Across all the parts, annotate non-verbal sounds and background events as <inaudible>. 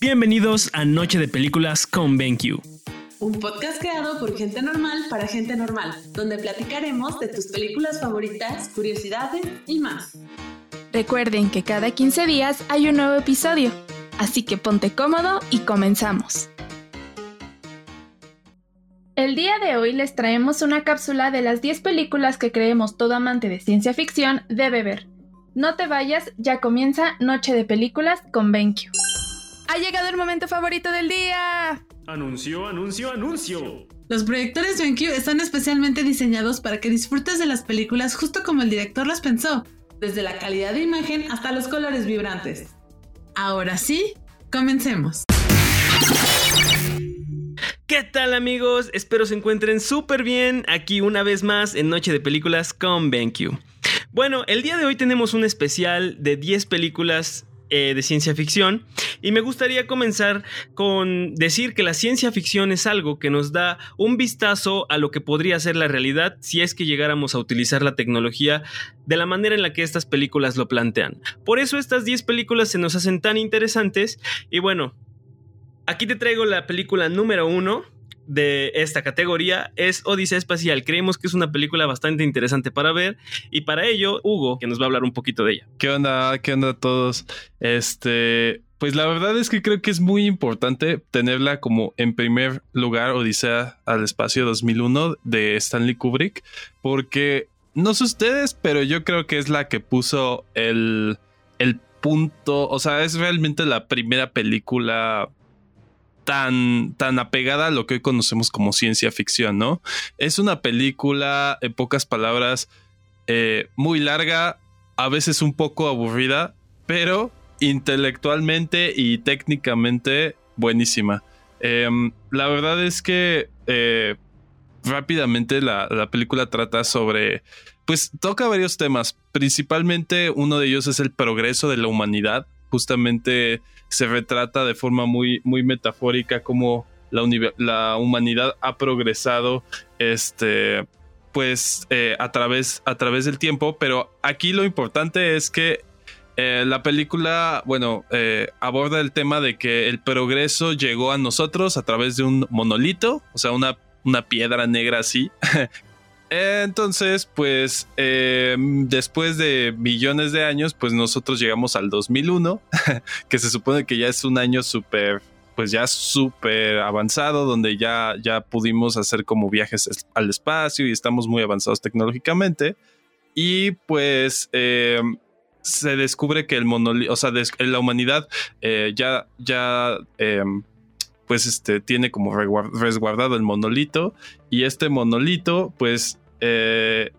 Bienvenidos a Noche de Películas con BenQ. Un podcast creado por gente normal para gente normal, donde platicaremos de tus películas favoritas, curiosidades y más. Recuerden que cada 15 días hay un nuevo episodio, así que ponte cómodo y comenzamos. El día de hoy les traemos una cápsula de las 10 películas que creemos todo amante de ciencia ficción debe ver. No te vayas, ya comienza Noche de Películas con BenQ. ¡Ha llegado el momento favorito del día! Anuncio, anuncio, anuncio. Los proyectores BenQ están especialmente diseñados para que disfrutes de las películas justo como el director las pensó, desde la calidad de imagen hasta los colores vibrantes. Ahora sí, comencemos. ¿Qué tal amigos? Espero se encuentren súper bien aquí una vez más en Noche de Películas con BenQ. Bueno, el día de hoy tenemos un especial de 10 películas eh, de ciencia ficción y me gustaría comenzar con decir que la ciencia ficción es algo que nos da un vistazo a lo que podría ser la realidad si es que llegáramos a utilizar la tecnología de la manera en la que estas películas lo plantean. Por eso estas 10 películas se nos hacen tan interesantes y bueno, aquí te traigo la película número 1 de esta categoría es Odisea Espacial. Creemos que es una película bastante interesante para ver y para ello Hugo, que nos va a hablar un poquito de ella. ¿Qué onda? ¿Qué onda a todos? Este, pues la verdad es que creo que es muy importante tenerla como en primer lugar Odisea al Espacio 2001 de Stanley Kubrick, porque no sé ustedes, pero yo creo que es la que puso el, el punto, o sea, es realmente la primera película tan, tan apegada a lo que hoy conocemos como ciencia ficción, ¿no? Es una película, en pocas palabras, eh, muy larga, a veces un poco aburrida, pero intelectualmente y técnicamente buenísima. Em, la verdad es que eh, rápidamente la, la, película trata sobre, pues toca varios temas, principalmente uno de ellos es el progreso de la humanidad, justamente se retrata de forma muy, muy metafórica cómo la, la humanidad ha progresado este, pues, eh, a, través, a través del tiempo, pero aquí lo importante es que eh, la película, bueno, eh, aborda el tema de que el progreso llegó a nosotros a través de un monolito, o sea, una, una piedra negra así, <laughs> entonces, pues eh, después de millones de años, pues nosotros llegamos al 2001, <laughs> que se supone que ya es un año súper, pues ya súper avanzado, donde ya, ya pudimos hacer como viajes al espacio y estamos muy avanzados tecnológicamente. Y pues eh, se descubre que el monolito, o sea, la humanidad eh, ya, ya pues este, tiene como resguardado el monolito y este monolito pues eh,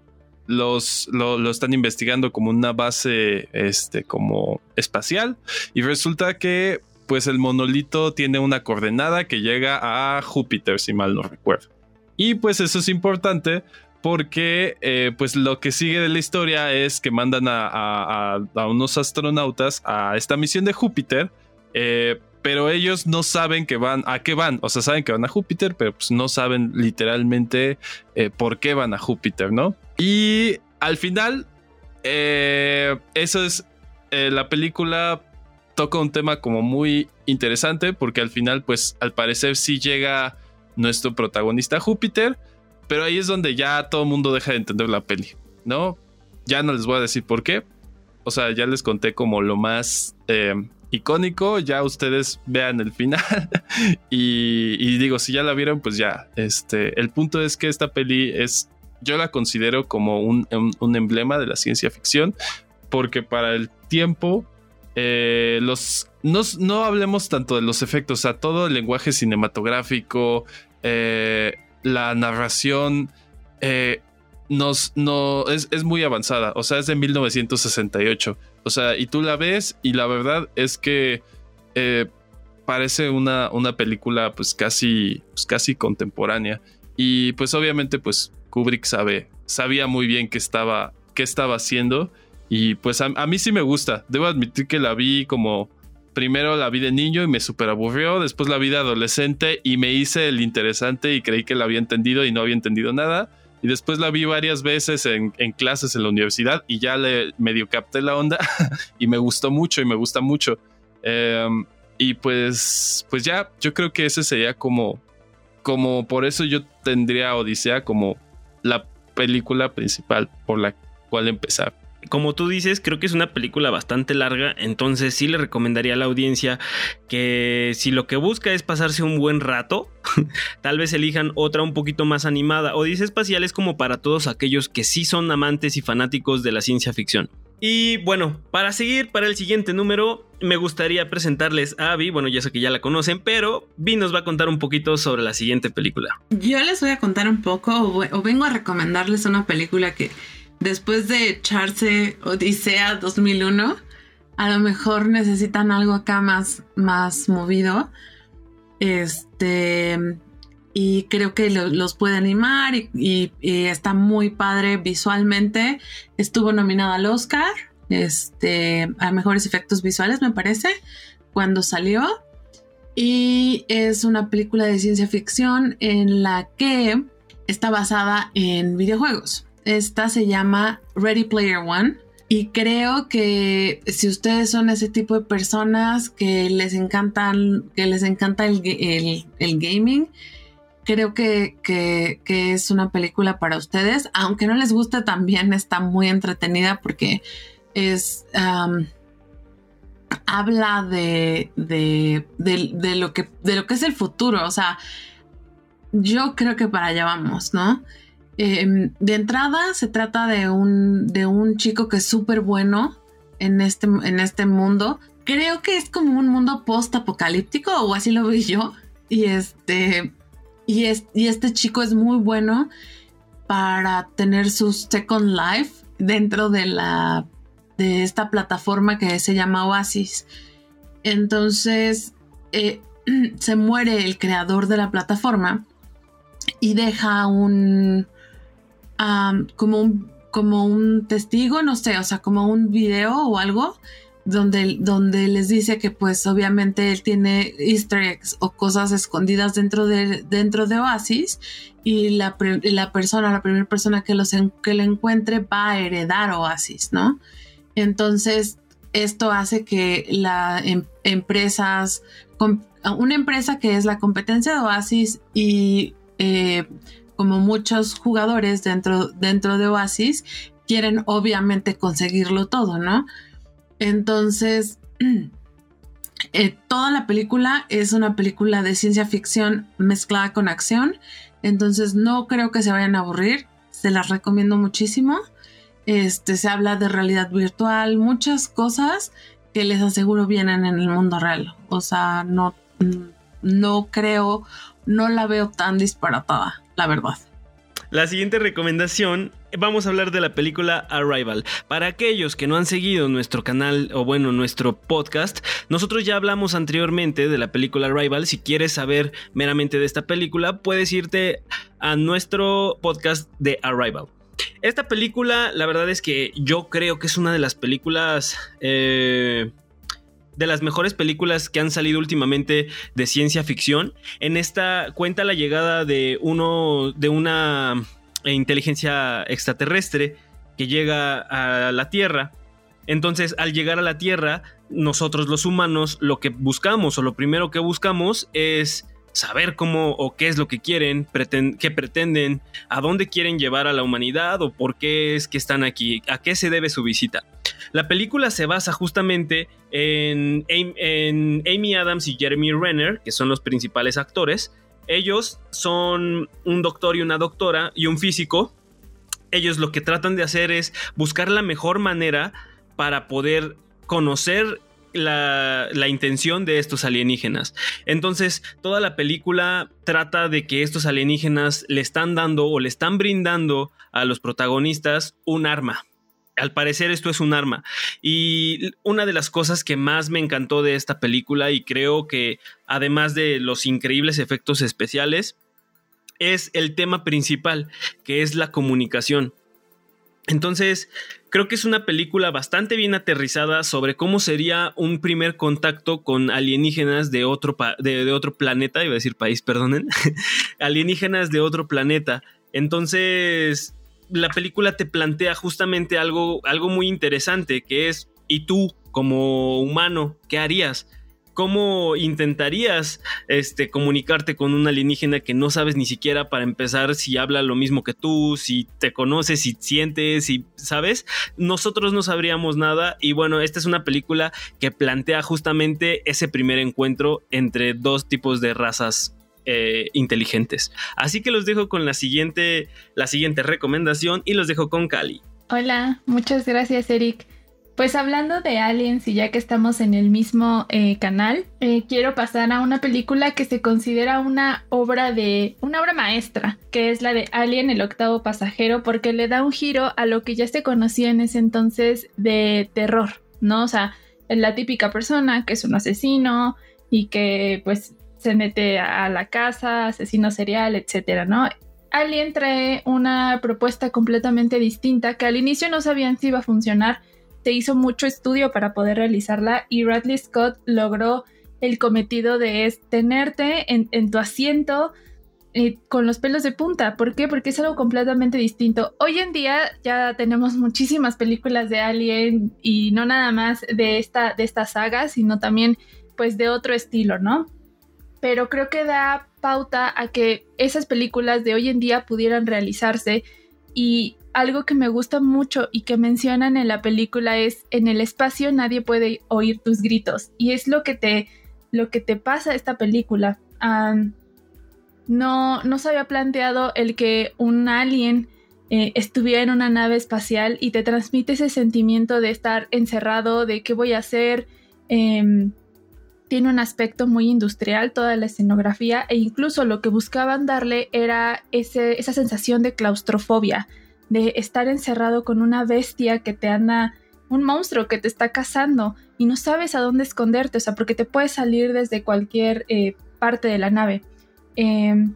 los, lo, están investigando como una base este, como espacial y resulta que pues el monolito tiene una coordenada que llega a Júpiter, si mal no recuerdo. Y pues eso es importante porque eh, pues lo que sigue de la historia es que mandan a, unos astronautas a esta misión de Júpiter eh, pero ellos no saben que van, a qué van, o sea, saben que van a Júpiter, pero pues no saben literalmente eh, por qué van a Júpiter, ¿no? Y al final, eh, eso es, eh, la película toca un tema como muy interesante, porque al final, pues al parecer sí llega nuestro protagonista Júpiter, pero ahí es donde ya todo el mundo deja de entender la peli, ¿no? Ya no les voy a decir por qué. O sea, ya les conté como lo más icónico. Ya ustedes vean el final. <laughs> y, digo, si ya la vieron, pues ya. Este, el punto es que esta peli es. Yo la considero como un, emblema de la ciencia ficción. Porque para el tiempo. Eh, los. No, hablemos tanto de los efectos, o sea, todo el lenguaje cinematográfico, eh, la narración, eh, nos, no, es, es, muy avanzada. O sea, es de 1968. O sea, y tú la ves y la verdad es que eh, parece una, una película pues casi, pues casi contemporánea. Y pues obviamente pues Kubrick sabe, sabía muy bien qué estaba, qué estaba haciendo. Y pues a, mí sí me gusta. Debo admitir que la vi como... Primero la vi de niño y me super aburrió, después la vi de adolescente y me hice el interesante y creí que la había entendido y no había entendido nada. Y después la vi varias veces en, clases en la universidad y ya le medio capté la onda <laughs> y me gustó mucho y me gusta mucho. Em, y pues, pues ya, yo creo que ese sería como, como por eso yo tendría Odisea como la película principal por la cual empezar como tú dices, creo que es una película bastante larga, entonces sí le recomendaría a la audiencia que si lo que busca es pasarse un buen rato, <laughs> tal vez elijan otra un poquito más animada. Odisea Espacial es como para todos aquellos que sí son amantes y fanáticos de la ciencia ficción. Y bueno, para seguir para el siguiente número, me gustaría presentarles a Abby. Bueno, ya sé que ya la conocen, pero Vi nos va a contar un poquito sobre la siguiente película. Yo les voy a contar un poco, o vengo a recomendarles una película que después de echarse Odisea 2001, a lo mejor necesitan algo acá más, más movido. Este, y creo que los puede animar y, está muy padre visualmente. Estuvo nominada al Oscar, este, a mejores efectos visuales, me parece, cuando salió. Y es una película de ciencia ficción en la que está basada en videojuegos. Esta se llama Ready Player One. Y creo que si ustedes son ese tipo de personas que les encantan, que les encanta el, gaming, creo que, es una película para ustedes. Aunque no les guste, también está muy entretenida porque es. habla de, de, lo que, de lo que es el futuro. O sea, yo creo que para allá vamos, ¿no? Em, de entrada se trata de un, de un chico que es súper bueno en este, en este mundo. Creo que es como un mundo post-apocalíptico o así lo veo yo. Y este, y, y este chico es muy bueno para tener su second life dentro de la de esta plataforma que se llama Oasis. Entonces eh, <clears throat> se muere el creador de la plataforma y deja un, como, un, como un testigo, no sé, o sea, como un video o algo donde, donde les dice que pues obviamente él tiene easter eggs o cosas escondidas dentro de, dentro de Oasis y la, la persona, la primera persona que, los que lo encuentre va a heredar Oasis, ¿no? Entonces, esto hace que la em, empresas, una empresa que es la competencia de Oasis y eh, como muchos jugadores dentro, dentro de Oasis, quieren obviamente conseguirlo todo, ¿no? Entonces, <clears throat> eh, toda la película es una película de ciencia ficción mezclada con acción, entonces no creo que se vayan a aburrir, se las recomiendo muchísimo. Este, se habla de realidad virtual, muchas cosas que les aseguro vienen en el mundo real. O sea, no, no creo, no la veo tan disparatada la verdad. La siguiente recomendación, vamos a hablar de la película Arrival. Para aquellos que no han seguido nuestro canal o bueno, nuestro podcast, nosotros ya hablamos anteriormente de la película Arrival. Si quieres saber meramente de esta película, puedes irte a nuestro podcast de Arrival. Esta película, la verdad es que yo creo que es una de las películas... Eh, de las mejores películas que han salido últimamente de ciencia ficción. En esta cuenta la llegada de uno de una inteligencia extraterrestre que llega a la Tierra. Entonces, al llegar a la Tierra, nosotros los humanos lo que buscamos o lo primero que buscamos es saber cómo o qué es lo que quieren, qué pretenden, a dónde quieren llevar a la humanidad o por qué es que están aquí, a qué se debe su visita. La película se basa justamente en, en Amy Adams y Jeremy Renner, que son los principales actores. Ellos son un doctor y una doctora y un físico. Ellos lo que tratan de hacer es buscar la mejor manera para poder conocer la, intención de estos alienígenas. Entonces, toda la película trata de que estos alienígenas le están dando o le están brindando a los protagonistas un arma. Al parecer esto es un arma. Y una de las cosas que más me encantó de esta película y creo que además de los increíbles efectos especiales, es el tema principal, que es la comunicación. Entonces, creo que es una película bastante bien aterrizada sobre cómo sería un primer contacto con alienígenas de otro, de, otro planeta, iba a decir país, perdonen, <laughs> alienígenas de otro planeta Entonces, la película te plantea justamente algo, algo muy interesante, que es, ¿y tú como humano, qué harías? ¿Cómo intentarías este, comunicarte con un alienígena que no sabes ni siquiera para empezar si habla lo mismo que tú, si te conoces, si sientes, si sabes? Nosotros no sabríamos nada y bueno, esta es una película que plantea justamente ese primer encuentro entre dos tipos de razas eh, inteligentes. Así que los dejo con la siguiente, la siguiente recomendación y los dejo con Cali. Hola, muchas gracias Eric. Pues hablando de aliens y ya que estamos en el mismo eh, canal, eh, quiero pasar a una película que se considera una obra de una obra maestra, que es la de Alien el octavo pasajero, porque le da un giro a lo que ya se conocía en ese entonces de terror, ¿no? O sea, la típica persona que es un asesino y que pues se mete a la casa, asesino serial, etcétera, ¿no? Alien trae una propuesta completamente distinta que al inicio no sabían si iba a funcionar se hizo mucho estudio para poder realizarla y Radley Scott logró el cometido de tenerte en, tu asiento eh, con los pelos de punta. ¿Por qué? Porque es algo completamente distinto. Hoy en día ya tenemos muchísimas películas de Alien y no nada más de esta, de esta saga, sino también pues de otro estilo, ¿no? Pero creo que da pauta a que esas películas de hoy en día pudieran realizarse y algo que me gusta mucho y que mencionan en la película es en el espacio nadie puede oír tus gritos y es lo que te lo que te pasa a esta película. No no se había planteado el que un alien eh, estuviera en una nave espacial y te transmite ese sentimiento de estar encerrado de qué voy a hacer em, tiene un aspecto muy industrial toda la escenografía e incluso lo que buscaban darle era ese, esa sensación de claustrofobia de estar encerrado con una bestia que te anda, un monstruo que te está cazando y no sabes a dónde esconderte, o sea, porque te puedes salir desde cualquier eh, parte de la nave. Em,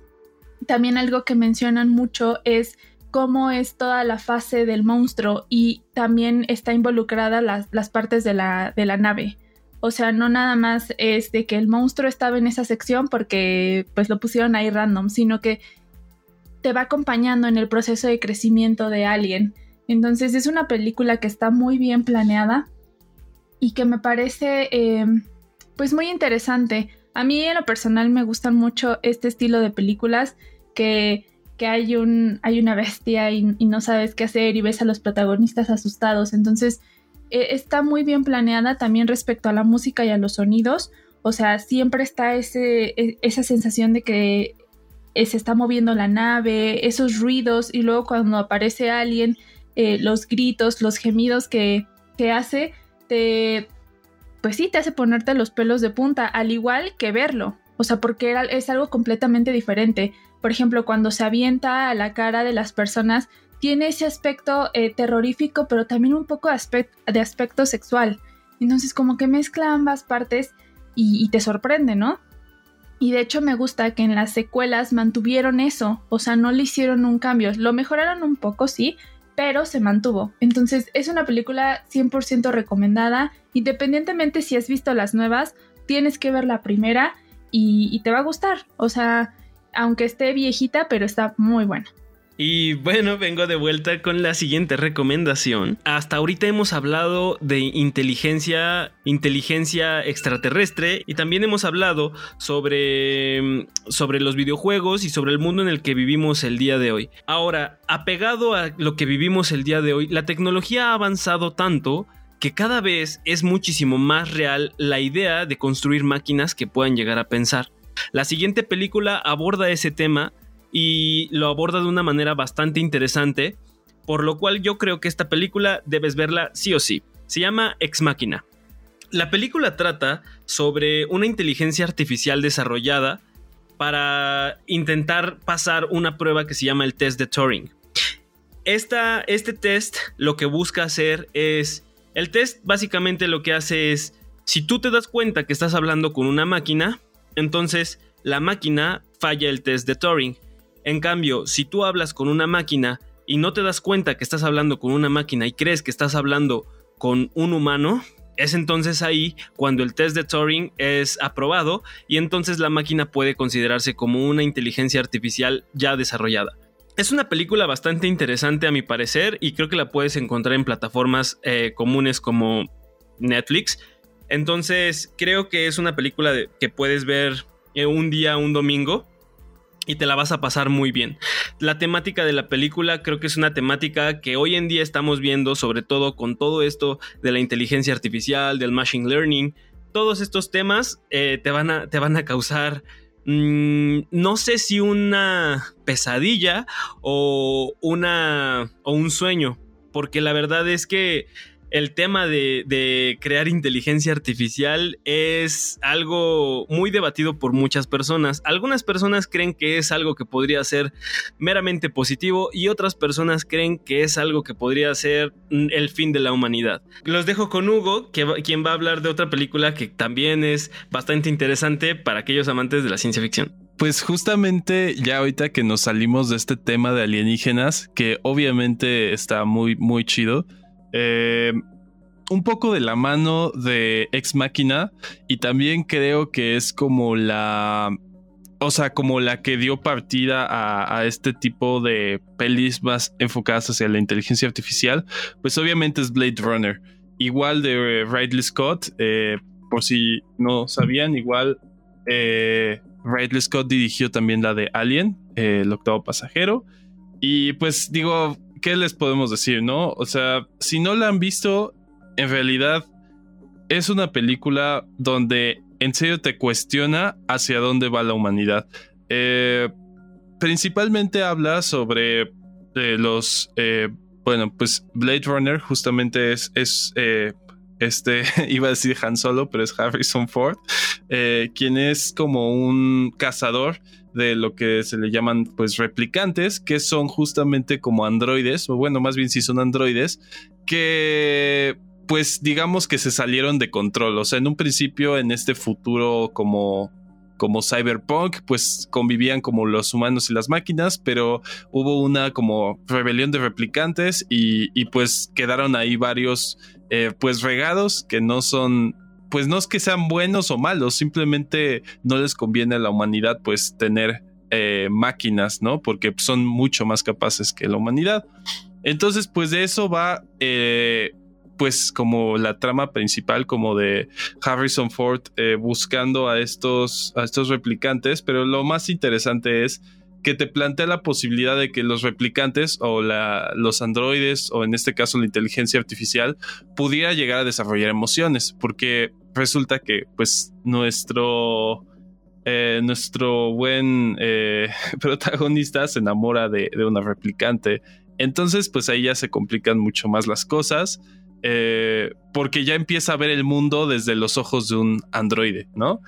también algo que mencionan mucho es cómo es toda la fase del monstruo y también está involucrada las, las partes de la, de la nave. O sea, no nada más es de que el monstruo estaba en esa sección porque pues lo pusieron ahí random, sino que te va acompañando en el proceso de crecimiento de alguien. Entonces es una película que está muy bien planeada y que me parece em, pues muy interesante. A mí en lo personal me gustan mucho este estilo de películas que, hay, un, hay una bestia y, no sabes qué hacer y ves a los protagonistas asustados. Entonces e, está muy bien planeada también respecto a la música y a los sonidos. O sea, siempre está ese, e, esa sensación de que se está moviendo la nave, esos ruidos y luego cuando aparece alguien, eh, los gritos, los gemidos que, que hace, te, pues sí, te hace ponerte los pelos de punta, al igual que verlo. O sea, porque es algo completamente diferente. Por ejemplo, cuando se avienta a la cara de las personas, tiene ese aspecto eh, terrorífico, pero también un poco de aspecto sexual. Entonces, como que mezcla ambas partes y te sorprende, ¿no? Y de hecho me gusta que en las secuelas mantuvieron eso, o sea, no le hicieron un cambio, lo mejoraron un poco, sí, pero se mantuvo. Entonces es una película 100% recomendada, independientemente si has visto las nuevas, tienes que ver la primera y, y te va a gustar, o sea, aunque esté viejita, pero está muy buena. Y bueno, vengo de vuelta con la siguiente recomendación. Hasta ahorita hemos hablado de inteligencia, inteligencia extraterrestre y también hemos hablado sobre, sobre los videojuegos y sobre el mundo en el que vivimos el día de hoy. Ahora, apegado a lo que vivimos el día de hoy, la tecnología ha avanzado tanto que cada vez es muchísimo más real la idea de construir máquinas que puedan llegar a pensar. La siguiente película aborda ese tema y lo aborda de una manera bastante interesante, por lo cual yo creo que esta película debes verla sí o sí. Se llama Ex Máquina. La película trata sobre una inteligencia artificial desarrollada para intentar pasar una prueba que se llama el test de Turing. este test lo que busca hacer es, el test básicamente lo que hace es, si tú te das cuenta que estás hablando con una máquina, entonces la máquina falla el test de Turing. En cambio, si tú hablas con una máquina y no te das cuenta que estás hablando con una máquina y crees que estás hablando con un humano, es entonces ahí cuando el test de Turing es aprobado y entonces la máquina puede considerarse como una inteligencia artificial ya desarrollada. Es una película bastante interesante a mi parecer y creo que la puedes encontrar en plataformas eh, comunes como Netflix. Entonces creo que es una película que puedes ver eh, un día, un domingo y te la vas a pasar muy bien. La temática de la película creo que es una temática que hoy en día estamos viendo, sobre todo con todo esto de la inteligencia artificial, del machine learning. Todos estos temas eh, te, van a, te, van a, causar, mm, no sé si una pesadilla o, una, o un sueño, porque la verdad es que el tema de, crear inteligencia artificial es algo muy debatido por muchas personas. Algunas personas creen que es algo que podría ser meramente positivo y otras personas creen que es algo que podría ser mm, el fin de la humanidad. Los dejo con Hugo, que, quien va a hablar de otra película que también es bastante interesante para aquellos amantes de la ciencia ficción. Pues justamente ya ahorita que nos salimos de este tema de alienígenas, que obviamente está muy, muy chido eh, un poco de la mano de Ex Máquina y también creo que es como la o sea, como la que dio partida a, este tipo de pelis más enfocadas hacia la inteligencia artificial, pues obviamente es Blade Runner. Igual de Ridley Scott, eh, por si no sabían, igual eh, Ridley Scott dirigió también la de Alien, el octavo pasajero. Y pues digo, ¿qué les podemos decir, no? O sea, si no la han visto, en realidad es una película donde en serio te cuestiona hacia dónde va la humanidad. Eh, principalmente habla sobre eh, los... Eh, bueno, pues Blade Runner justamente es... es este, <laughs> iba a decir Han Solo, pero es Harrison Ford, quien es como un cazador de lo que se le llaman pues replicantes, que son justamente como androides, o bueno, más bien si son androides, que pues digamos que se salieron de control. O sea, en un principio, en este futuro como, como cyberpunk, pues convivían como los humanos y las máquinas, pero hubo una como rebelión de replicantes y, pues quedaron ahí varios eh, pues regados que no son pues no es que sean buenos o malos, simplemente no les conviene a la humanidad pues tener eh, máquinas, ¿no? Porque son mucho más capaces que la humanidad. Entonces, pues de eso va, eh, pues como la trama principal, como de Harrison Ford eh, buscando a estos, a estos replicantes, pero lo más interesante es que te plantea la posibilidad de que los replicantes o los androides o en este caso la inteligencia artificial pudiera llegar a desarrollar emociones, porque resulta que pues nuestro... Eh, nuestro buen eh, <laughs> protagonista se enamora de, de, una replicante. Entonces, pues ahí ya se complican mucho más las cosas. Eh, porque ya empieza a ver el mundo desde los ojos de un androide, ¿no?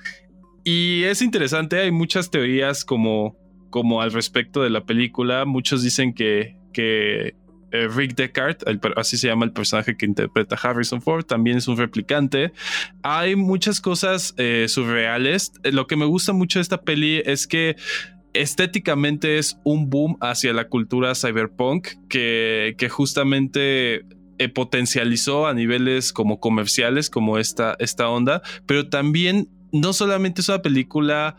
Y es interesante, hay muchas teorías como, como al respecto de la película. Muchos dicen que, que eh, Rick Deckard, así se llama el personaje que interpreta Harrison Ford, también es un replicante. Hay muchas cosas eh, surreales. Eh, lo que me gusta mucho de esta peli es que estéticamente es un boom hacia la cultura cyberpunk que, que justamente potencializó a niveles como comerciales, como esta, esta onda, pero también no solamente es una película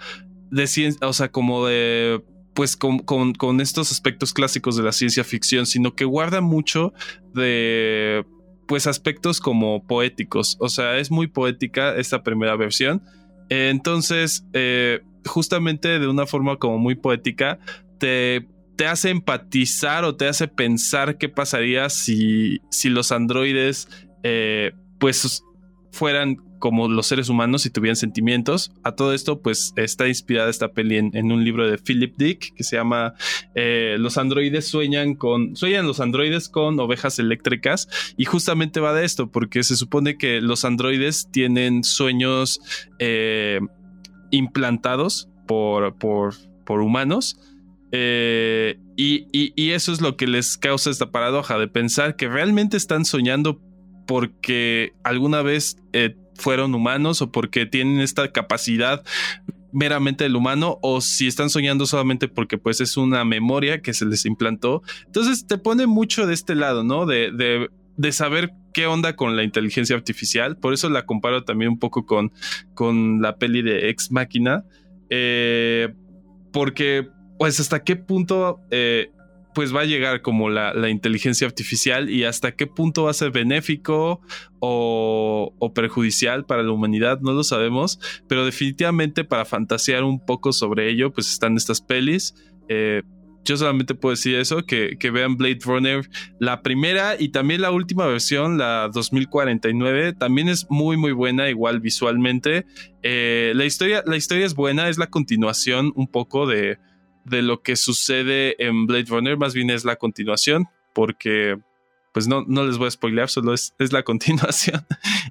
de ciencia, o sea, como de pues con, con, estos aspectos clásicos de la ciencia ficción, sino que guarda mucho de pues aspectos como poéticos. O sea, es muy poética esta primera versión. Entonces, eh, justamente de una forma como muy poética, te, te, hace empatizar o te hace pensar qué pasaría si, si los androides eh, pues fueran como los seres humanos y tuvieran sentimientos. A todo esto, pues está inspirada esta peli en, un libro de Philip Dick que se llama eh, Los androides sueñan con. Sueñan los androides con ovejas eléctricas. Y justamente va de esto, porque se supone que los androides tienen sueños eh, implantados por, por, por humanos. Eh, y, y, eso es lo que les causa esta paradoja de pensar que realmente están soñando porque alguna vez fueron humanos o porque tienen esta capacidad meramente del humano o si están soñando solamente porque pues es una memoria que se les implantó. Entonces te pone mucho de este lado, ¿no? De, de, saber qué onda con la inteligencia artificial. Por eso la comparo también un poco con, con la peli de Ex Máquina. Eh, porque pues hasta qué punto eh, pues va a llegar como la, inteligencia artificial y hasta qué punto va a ser benéfico o, perjudicial para la humanidad, no lo sabemos, pero definitivamente para fantasear un poco sobre ello, pues están estas pelis. Eh, yo solamente puedo decir eso, que, vean Blade Runner, la primera y también la última versión, la 2049, también es muy muy buena, igual visualmente. Eh, la, historia, la historia es buena, es la continuación un poco de, de lo que sucede en Blade Runner, más bien es la continuación, porque pues no, no les voy a spoilear, solo es, es la <laughs> continuación.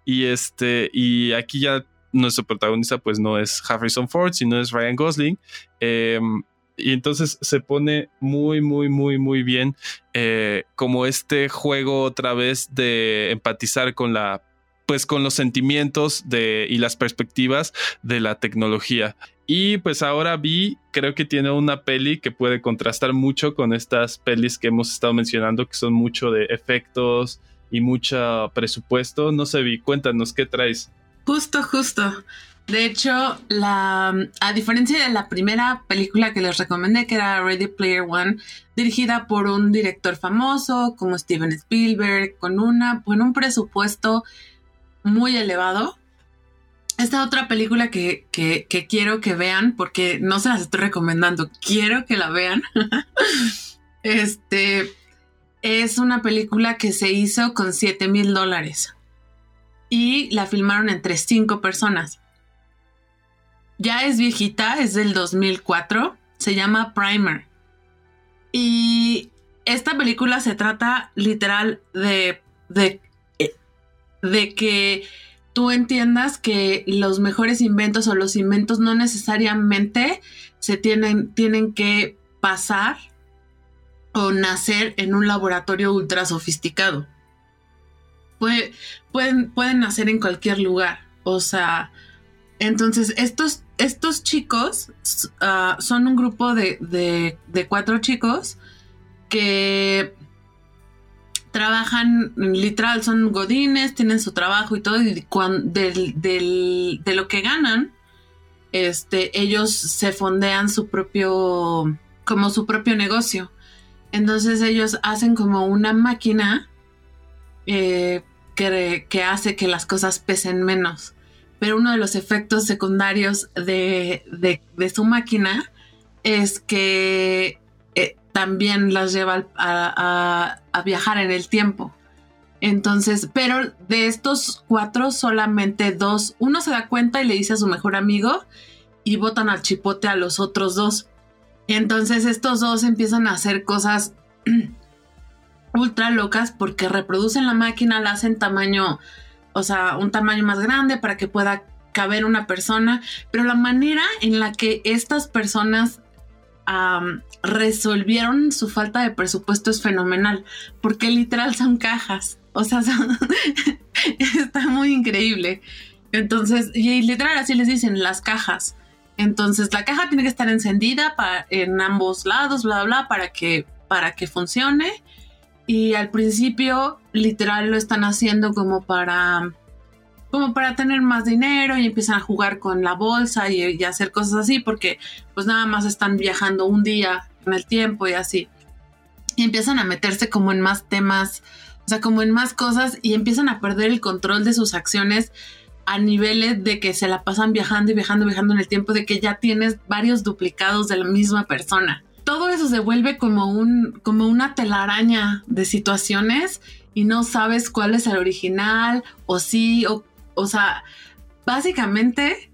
y este, y aquí ya nuestro protagonista pues no es Harrison Ford, sino es Ryan Gosling. Em, y entonces se pone muy, muy, muy, muy bien eh, como este juego otra vez de empatizar con la pues con los sentimientos de, y las perspectivas de la tecnología. Y pues ahora vi, creo que tiene una peli que puede contrastar mucho con estas pelis que hemos estado mencionando, que son mucho de efectos y mucho presupuesto. No sé, vi, cuéntanos qué traes. Justo, justo. De hecho, la, a diferencia de la primera película que les recomendé, que era Ready Player One, dirigida por un director famoso como Steven Spielberg, con, una, con un presupuesto muy elevado. Esta otra película que, que, quiero que vean, porque no se las estoy recomendando, quiero que la vean. <laughs> este es una película que se hizo con 7 mil dólares y la filmaron entre cinco personas. Ya es viejita, es del 2004. Se llama Primer. Y esta película se trata literal de, de, de que tú entiendas que los mejores inventos o los inventos no necesariamente se tienen, tienen que pasar o nacer en un laboratorio ultra sofisticado. pueden, pueden nacer en cualquier lugar. O sea, entonces estos estos chicos ah, son un grupo de, cuatro chicos que trabajan literal, son godines, tienen su trabajo y todo, y de lo que ganan, este, ellos se fondean su propio, como su propio negocio. Entonces ellos hacen como una máquina eh, que, que hace que las cosas pesen menos pero uno de los efectos secundarios de, su máquina es que también las lleva a, viajar en el tiempo. Entonces, pero de estos cuatro, solamente dos, uno se da cuenta y le dice a su mejor amigo y botan al chipote a los otros dos. Entonces estos dos empiezan a hacer cosas <clears throat> ultra locas porque reproducen la máquina, la hacen tamaño o sea, un tamaño más grande para que pueda caber una persona, pero la manera en la que estas personas resolvieron su falta de presupuesto es fenomenal, porque literal son cajas, o sea, <laughs> está muy increíble. Entonces, y literal así les dicen las cajas. Entonces, la caja tiene que estar encendida para, en ambos lados, bla, bla, para que, para que funcione. Y al principio, literal, lo están haciendo como para como para tener más dinero y empiezan a jugar con la bolsa y, hacer cosas así porque pues nada más están viajando un día en el tiempo y así. Y empiezan a meterse como en más temas, o sea, como en más cosas y empiezan a perder el control de sus acciones a niveles de que se la pasan viajando y viajando, viajando en el tiempo, de que ya tienes varios duplicados de la misma persona todo eso se vuelve como un como una telaraña de situaciones y no sabes cuál es el original o sí o, o sea, básicamente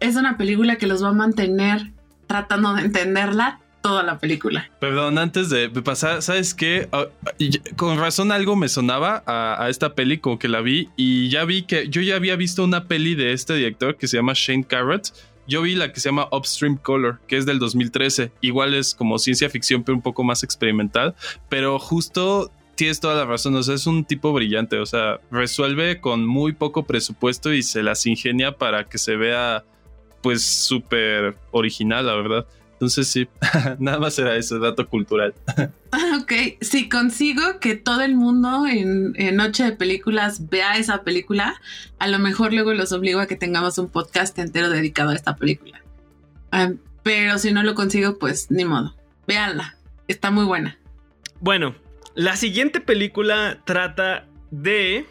es una película que los va a mantener tratando de entenderla toda la película. Perdón, antes de pasar, ¿sabes qué? Ah, con razón algo me sonaba a, a, esta peli, como que la vi, y ya vi que yo ya había visto una peli de este director que se llama Shane Carrot, yo vi la que se llama Upstream Color, que es del 2013. Igual es como ciencia ficción, pero un poco más experimental. Pero justo tienes toda la razón. O sea, es un tipo brillante. O sea, resuelve con muy poco presupuesto y se las ingenia para que se vea, pues, súper original, la verdad. Entonces sí, <laughs> nada más era ese dato cultural. <laughs> ok, si consigo que todo el mundo en, Noche de Películas vea esa película, a lo mejor luego los obligo a que tengamos un podcast entero dedicado a esta película. pero si no lo consigo, pues ni modo. Véanla. Está muy buena. Bueno, la siguiente película trata de...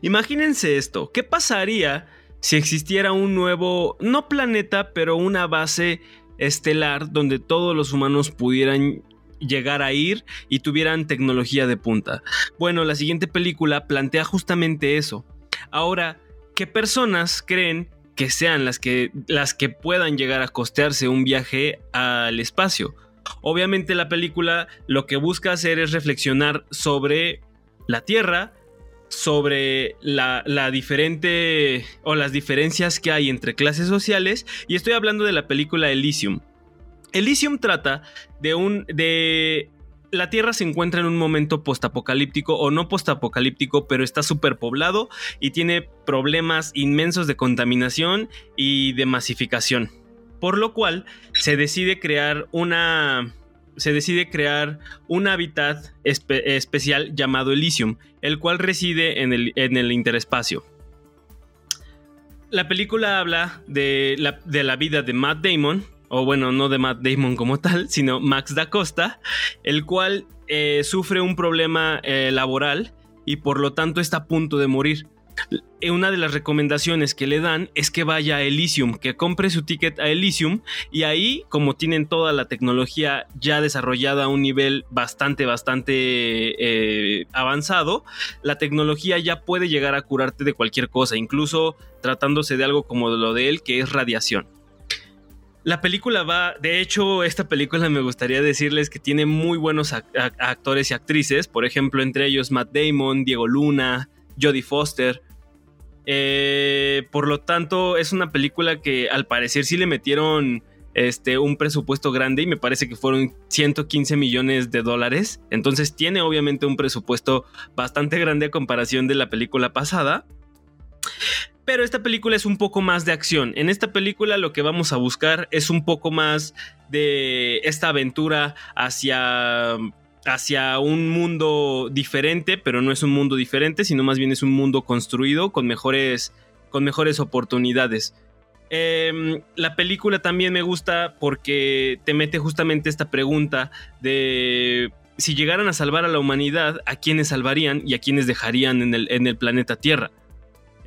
Imagínense esto, ¿qué pasaría si existiera un nuevo, no planeta, pero una base estelar donde todos los humanos pudieran llegar a ir y tuvieran tecnología de punta. Bueno, la siguiente película plantea justamente eso. Ahora, ¿qué personas creen que sean las que, las que puedan llegar a costearse un viaje al espacio? Obviamente la película lo que busca hacer es reflexionar sobre la Tierra, sobre la, diferente o las diferencias que hay entre clases sociales y estoy hablando de la película Elysium. Elysium trata de un de la Tierra se encuentra en un momento postapocalíptico o no postapocalíptico, pero está superpoblado y tiene problemas inmensos de contaminación y de masificación. Por lo cual se decide crear una se decide crear un hábitat especial llamado Elysium, el cual reside en el, en el interespacio. La película habla de la, de la vida de Matt Damon, o bueno, no de Matt Damon como tal, sino Max da Costa, el cual eh, sufre un problema eh, laboral y por lo tanto está a punto de morir. Eh, una de las recomendaciones que le dan es que vaya a Elysium, que compre su ticket a Elysium y ahí, como tienen toda la tecnología ya desarrollada a un nivel bastante, bastante avanzado, la tecnología ya puede llegar a curarte de cualquier cosa, incluso tratándose de algo como lo de él, que es radiación. La película va, de hecho, esta película me gustaría decirles que tiene muy buenos actores y actrices, por ejemplo, entre ellos Matt Damon, Diego Luna, Jodie Foster. Eh, por lo tanto, es una película que al parecer sí le metieron este, un presupuesto grande y me parece que fueron 115 millones de dólares. Entonces tiene obviamente un presupuesto bastante grande a comparación de la película pasada. Pero esta película es un poco más de acción. En esta película lo que vamos a buscar es un poco más de esta aventura hacia hacia un mundo diferente, pero no es un mundo diferente, sino más bien es un mundo construido con mejores, con mejores oportunidades. Em, la película también me gusta porque te mete justamente esta pregunta de si llegaran a salvar a la humanidad, ¿a quiénes salvarían y a quiénes dejarían en el, en el planeta Tierra?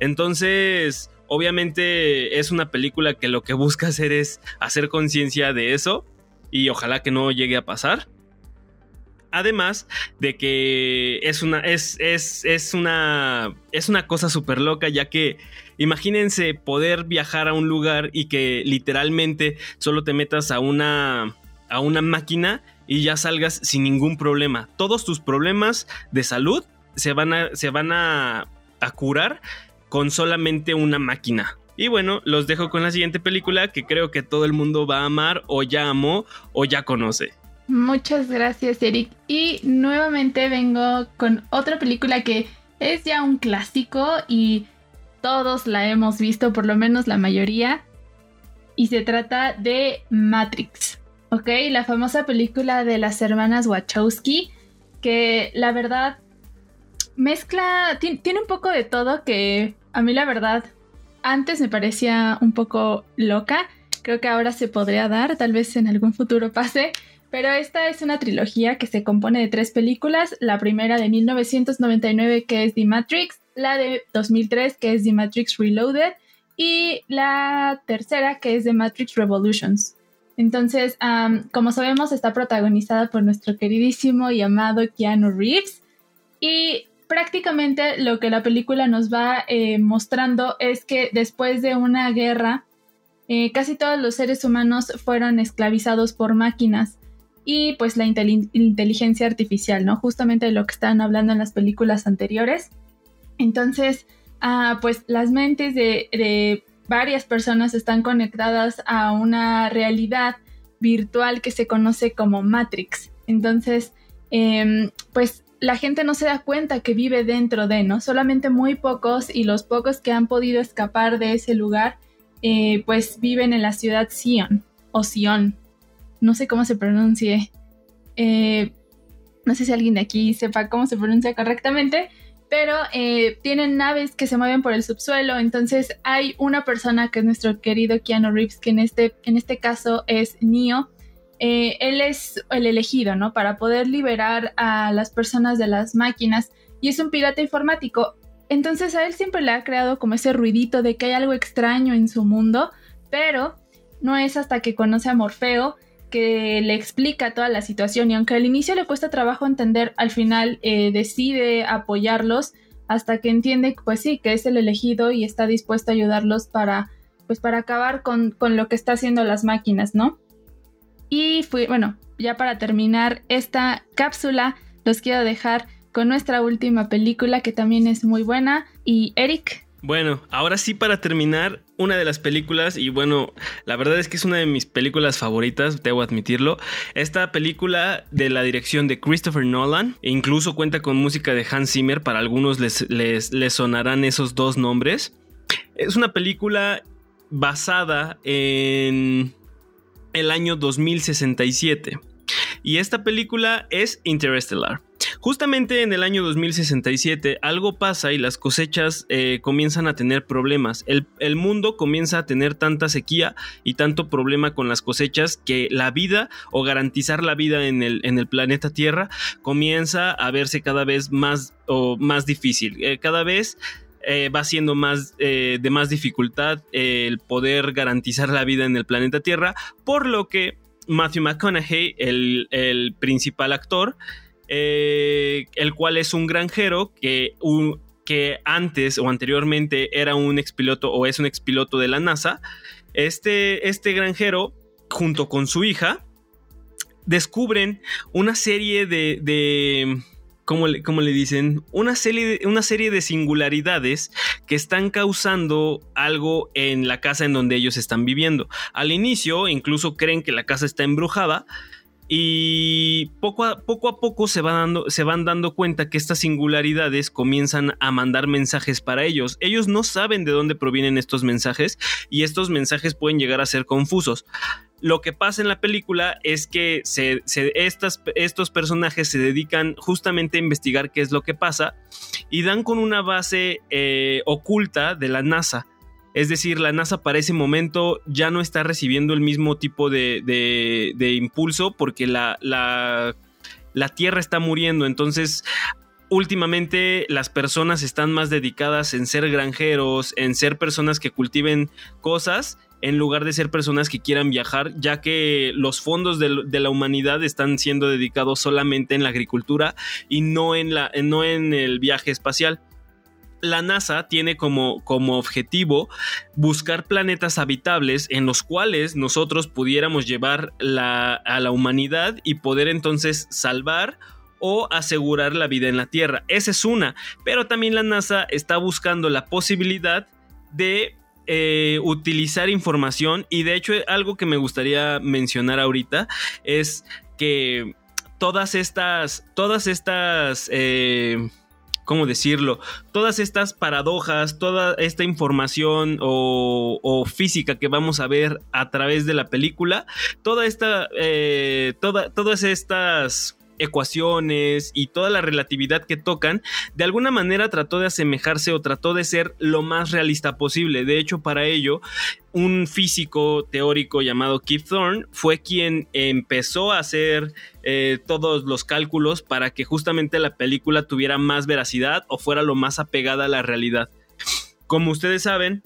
Entonces, obviamente es una película que lo que busca hacer es hacer conciencia de eso y ojalá que no llegue a pasar. Además de que es una, es, es, es una, es una cosa súper loca, ya que imagínense poder viajar a un lugar y que literalmente solo te metas a una, a una máquina y ya salgas sin ningún problema. Todos tus problemas de salud se van a, se van a, a curar con solamente una máquina. Y bueno, los dejo con la siguiente película que creo que todo el mundo va a amar o ya amó o ya conoce. Muchas gracias Eric. Y nuevamente vengo con otra película que es ya un clásico y todos la hemos visto, por lo menos la mayoría. Y se trata de Matrix. ¿Ok? La famosa película de las hermanas Wachowski. Que la verdad mezcla, tiene un poco de todo que a mí la verdad antes me parecía un poco loca. Creo que ahora se podría dar, tal vez en algún futuro pase. Pero esta es una trilogía que se compone de tres películas. La primera de 1999 que es The Matrix, la de 2003 que es The Matrix Reloaded y la tercera que es The Matrix Revolutions. Entonces, como sabemos, está protagonizada por nuestro queridísimo y amado Keanu Reeves. Y prácticamente lo que la película nos va eh, mostrando es que después de una guerra, eh, casi todos los seres humanos fueron esclavizados por máquinas y pues la inteligencia artificial, ¿no? Justamente de lo que estaban hablando en las películas anteriores. Entonces, ah, pues las mentes de, varias personas están conectadas a una realidad virtual que se conoce como Matrix. Entonces, em, pues la gente no se da cuenta que vive dentro de, ¿no? Solamente muy pocos y los pocos que han podido escapar de ese lugar, eh, pues viven en la ciudad Sion o Sion. No sé cómo se pronuncie. Eh, no sé si alguien de aquí sepa cómo se pronuncia correctamente, pero eh, tienen naves que se mueven por el subsuelo. Entonces hay una persona que es nuestro querido Keanu Reeves, que en este, en este caso es Neo, eh, él es el elegido, ¿no? Para poder liberar a las personas de las máquinas y es un pirata informático. Entonces a él siempre le ha creado como ese ruidito de que hay algo extraño en su mundo, pero no es hasta que conoce a Morfeo que le explica toda la situación y aunque al inicio le cuesta trabajo entender, al final eh, decide apoyarlos hasta que entiende, pues sí, que es el elegido y está dispuesto a ayudarlos para, pues para acabar con, con lo que está haciendo las máquinas, ¿no? Y fui, bueno, ya para terminar esta cápsula, los quiero dejar con nuestra última película que también es muy buena. Y Eric. Bueno, ahora sí para terminar, una de las películas, y bueno, la verdad es que es una de mis películas favoritas, debo admitirlo. Esta película de la dirección de Christopher Nolan, e incluso cuenta con música de Hans Zimmer, para algunos les, les, les sonarán esos dos nombres. Es una película basada en el año 2067. Y esta película es Interstellar. Justamente en el año 2067 algo pasa y las cosechas eh, comienzan a tener problemas. El, mundo comienza a tener tanta sequía y tanto problema con las cosechas que la vida o garantizar la vida en el, planeta Tierra comienza a verse cada vez más, o más difícil. Eh, cada vez eh, va siendo más de más dificultad el poder garantizar la vida en el planeta Tierra, por lo que Matthew McConaughey, el principal actor, eh, el cual es un granjero que, que antes o anteriormente era un expiloto o es un expiloto de la NASA. Este, este granjero, junto con su hija, descubren una serie de, de ¿cómo le, le, dicen? Una serie, una serie de singularidades que están causando algo en la casa en donde ellos están viviendo. Al inicio, incluso creen que la casa está embrujada, y poco a, poco a poco se, dando, se van dando cuenta que estas singularidades comienzan a mandar mensajes para ellos. Ellos no saben de dónde provienen estos mensajes y estos mensajes pueden llegar a ser confusos. Lo que pasa en la película es que se, estos personajes se dedican justamente a investigar qué es lo que pasa y dan con una base eh, oculta de la NASA es decir, la NASA para ese momento ya no está recibiendo el mismo tipo de, impulso porque la, la, la Tierra está muriendo. Entonces, últimamente las personas están más dedicadas en ser granjeros, en ser personas que cultiven cosas, en lugar de ser personas que quieran viajar, ya que los fondos de, la humanidad están siendo dedicados solamente en la agricultura y no en, la, no en el viaje espacial la NASA tiene como, como, objetivo buscar planetas habitables en los cuales nosotros pudiéramos llevar a la humanidad y poder entonces salvar o asegurar la vida en la Tierra. Esa es una, pero también la NASA está buscando la posibilidad de eh, utilizar información y de hecho algo que me gustaría mencionar ahorita es que todas estas, todas estas... Eh, ¿cómo decirlo? Todas estas paradojas, toda esta información o, física que vamos a ver a través de la película, toda esta, eh, todas estas ecuaciones y toda la relatividad que tocan, de alguna manera trató de asemejarse o trató de ser lo más realista posible. De hecho, para ello, un físico teórico llamado Keith Thorne fue quien empezó a hacer eh, todos los cálculos para que justamente la película tuviera más veracidad o fuera lo más apegada a la realidad. Como ustedes saben,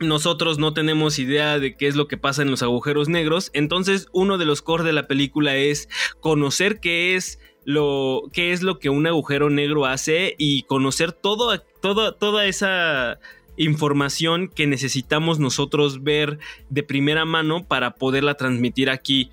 nosotros no tenemos idea de qué es lo que pasa en los agujeros negros. Entonces, uno de los core de la película es conocer qué es lo, qué es lo que un agujero negro hace y conocer toda esa información que necesitamos nosotros ver de primera mano para poderla transmitir aquí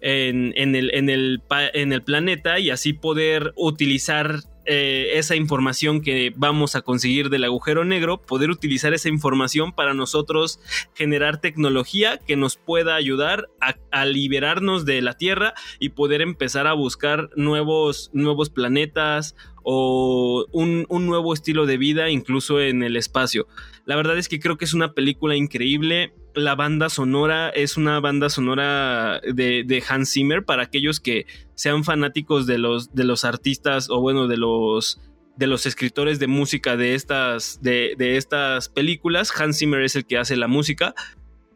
en, el, en, el, en el planeta y así poder utilizar eh, esa información que vamos a conseguir del agujero negro, poder utilizar esa información para nosotros generar tecnología que nos pueda ayudar a, liberarnos de la Tierra y poder empezar a buscar nuevos, nuevos planetas o un, nuevo estilo de vida incluso en el espacio. La verdad es que creo que es una película increíble. La banda sonora es una banda sonora de, Hans Zimmer para aquellos que sean fanáticos de los, de los artistas o bueno, de los de los escritores de música de estas, de, de estas películas. Hans Zimmer es el que hace la música.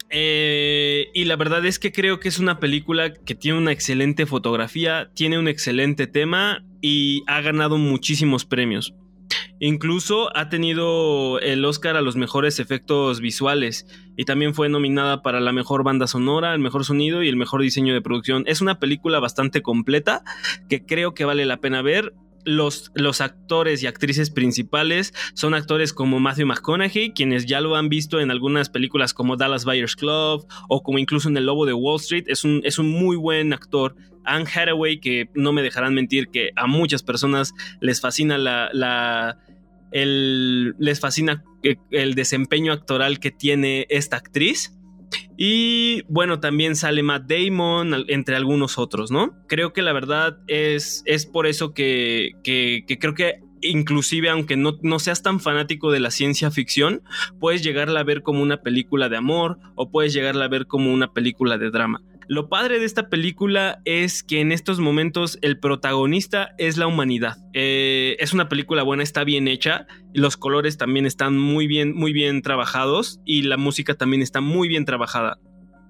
Eh, y la verdad es que creo que es una película que tiene una excelente fotografía, tiene un excelente tema y ha ganado muchísimos premios. Incluso ha tenido el Oscar a los mejores efectos visuales y también fue nominada para la mejor banda sonora, el mejor sonido y el mejor diseño de producción. Es una película bastante completa que creo que vale la pena ver los, actores y actrices principales son actores como Matthew McConaughey, quienes ya lo han visto en algunas películas como Dallas Buyers Club o como incluso en El Lobo de Wall Street. Es un, es un muy buen actor. Anne Hathaway, que no me dejarán mentir que a muchas personas les fascina la el, les fascina el desempeño actoral que tiene esta actriz. Y bueno, también sale Matt Damon, entre algunos otros, ¿no? Creo que la verdad es, es por eso que, que, creo que inclusive aunque no, no, seas tan fanático de la ciencia ficción, puedes llegarla a ver como una película de amor o puedes llegarla a ver como una película de drama. Lo padre de esta película es que en estos momentos el protagonista es la humanidad. Eh, es una película buena, está bien hecha, los colores también están muy bien, muy bien trabajados y la música también está muy bien trabajada.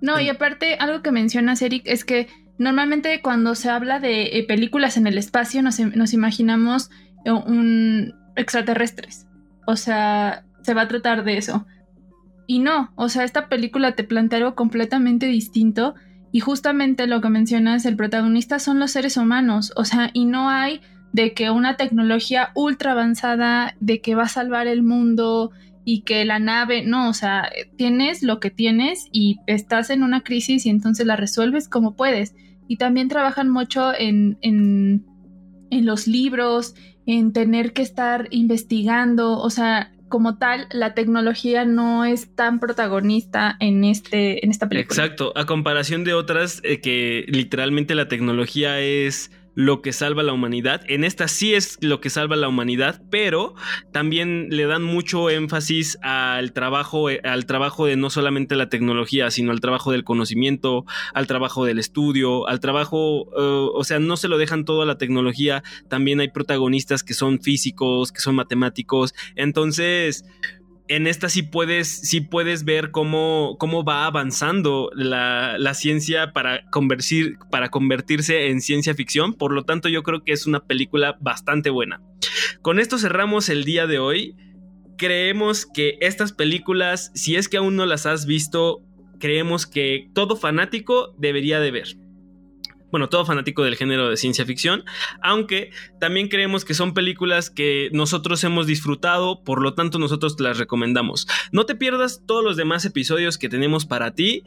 No, y aparte, algo que mencionas, Eric, es que normalmente cuando se habla de eh, películas en el espacio nos, nos imaginamos eh, un extraterrestres. O sea, se va a tratar de eso. Y no, o sea, esta película te plantea algo completamente distinto y justamente lo que mencionas, el protagonista son los seres humanos, o sea, y no hay de que una tecnología ultra avanzada, de que va a salvar el mundo y que la nave, no, o sea, tienes lo que tienes y estás en una crisis y entonces la resuelves como puedes. Y también trabajan mucho en, en, en los libros, en tener que estar investigando, o sea, como tal, la tecnología no es tan protagonista en, este, en esta película. Exacto, a comparación de otras eh, que literalmente la tecnología es lo que salva la humanidad. En esta sí es lo que salva la humanidad, pero también le dan mucho énfasis al trabajo, eh, al trabajo de no solamente la tecnología, sino al trabajo del conocimiento, al trabajo del estudio, al trabajo, eh, o sea, no se lo dejan todo a la tecnología. También hay protagonistas que son físicos, que son matemáticos. Entonces, en esta sí puedes, sí puedes ver cómo, cómo va avanzando la, ciencia para, convertir, para convertirse en ciencia ficción. Por lo tanto, yo creo que es una película bastante buena. Con esto cerramos el día de hoy. Creemos que estas películas, si es que aún no las has visto, creemos que todo fanático debería de ver bueno, todo fanático del género de ciencia ficción, aunque también creemos que son películas que nosotros hemos disfrutado, por lo tanto nosotros las recomendamos. No te pierdas todos los demás episodios que tenemos para ti.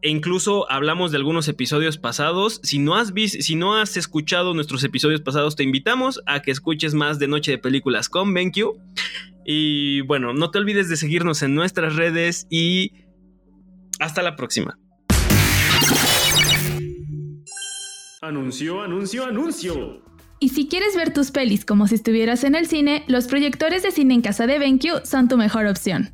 E incluso hablamos de algunos episodios pasados. Si no, has si no has escuchado nuestros episodios pasados, te invitamos a que escuches más de Noche de Películas con BenQ. Y bueno, no te olvides de seguirnos en nuestras redes y hasta la próxima. Anuncio, anuncio, anuncio. Y si quieres ver tus pelis como si estuvieras en el cine, los proyectores de cine en casa de BenQ son tu mejor opción.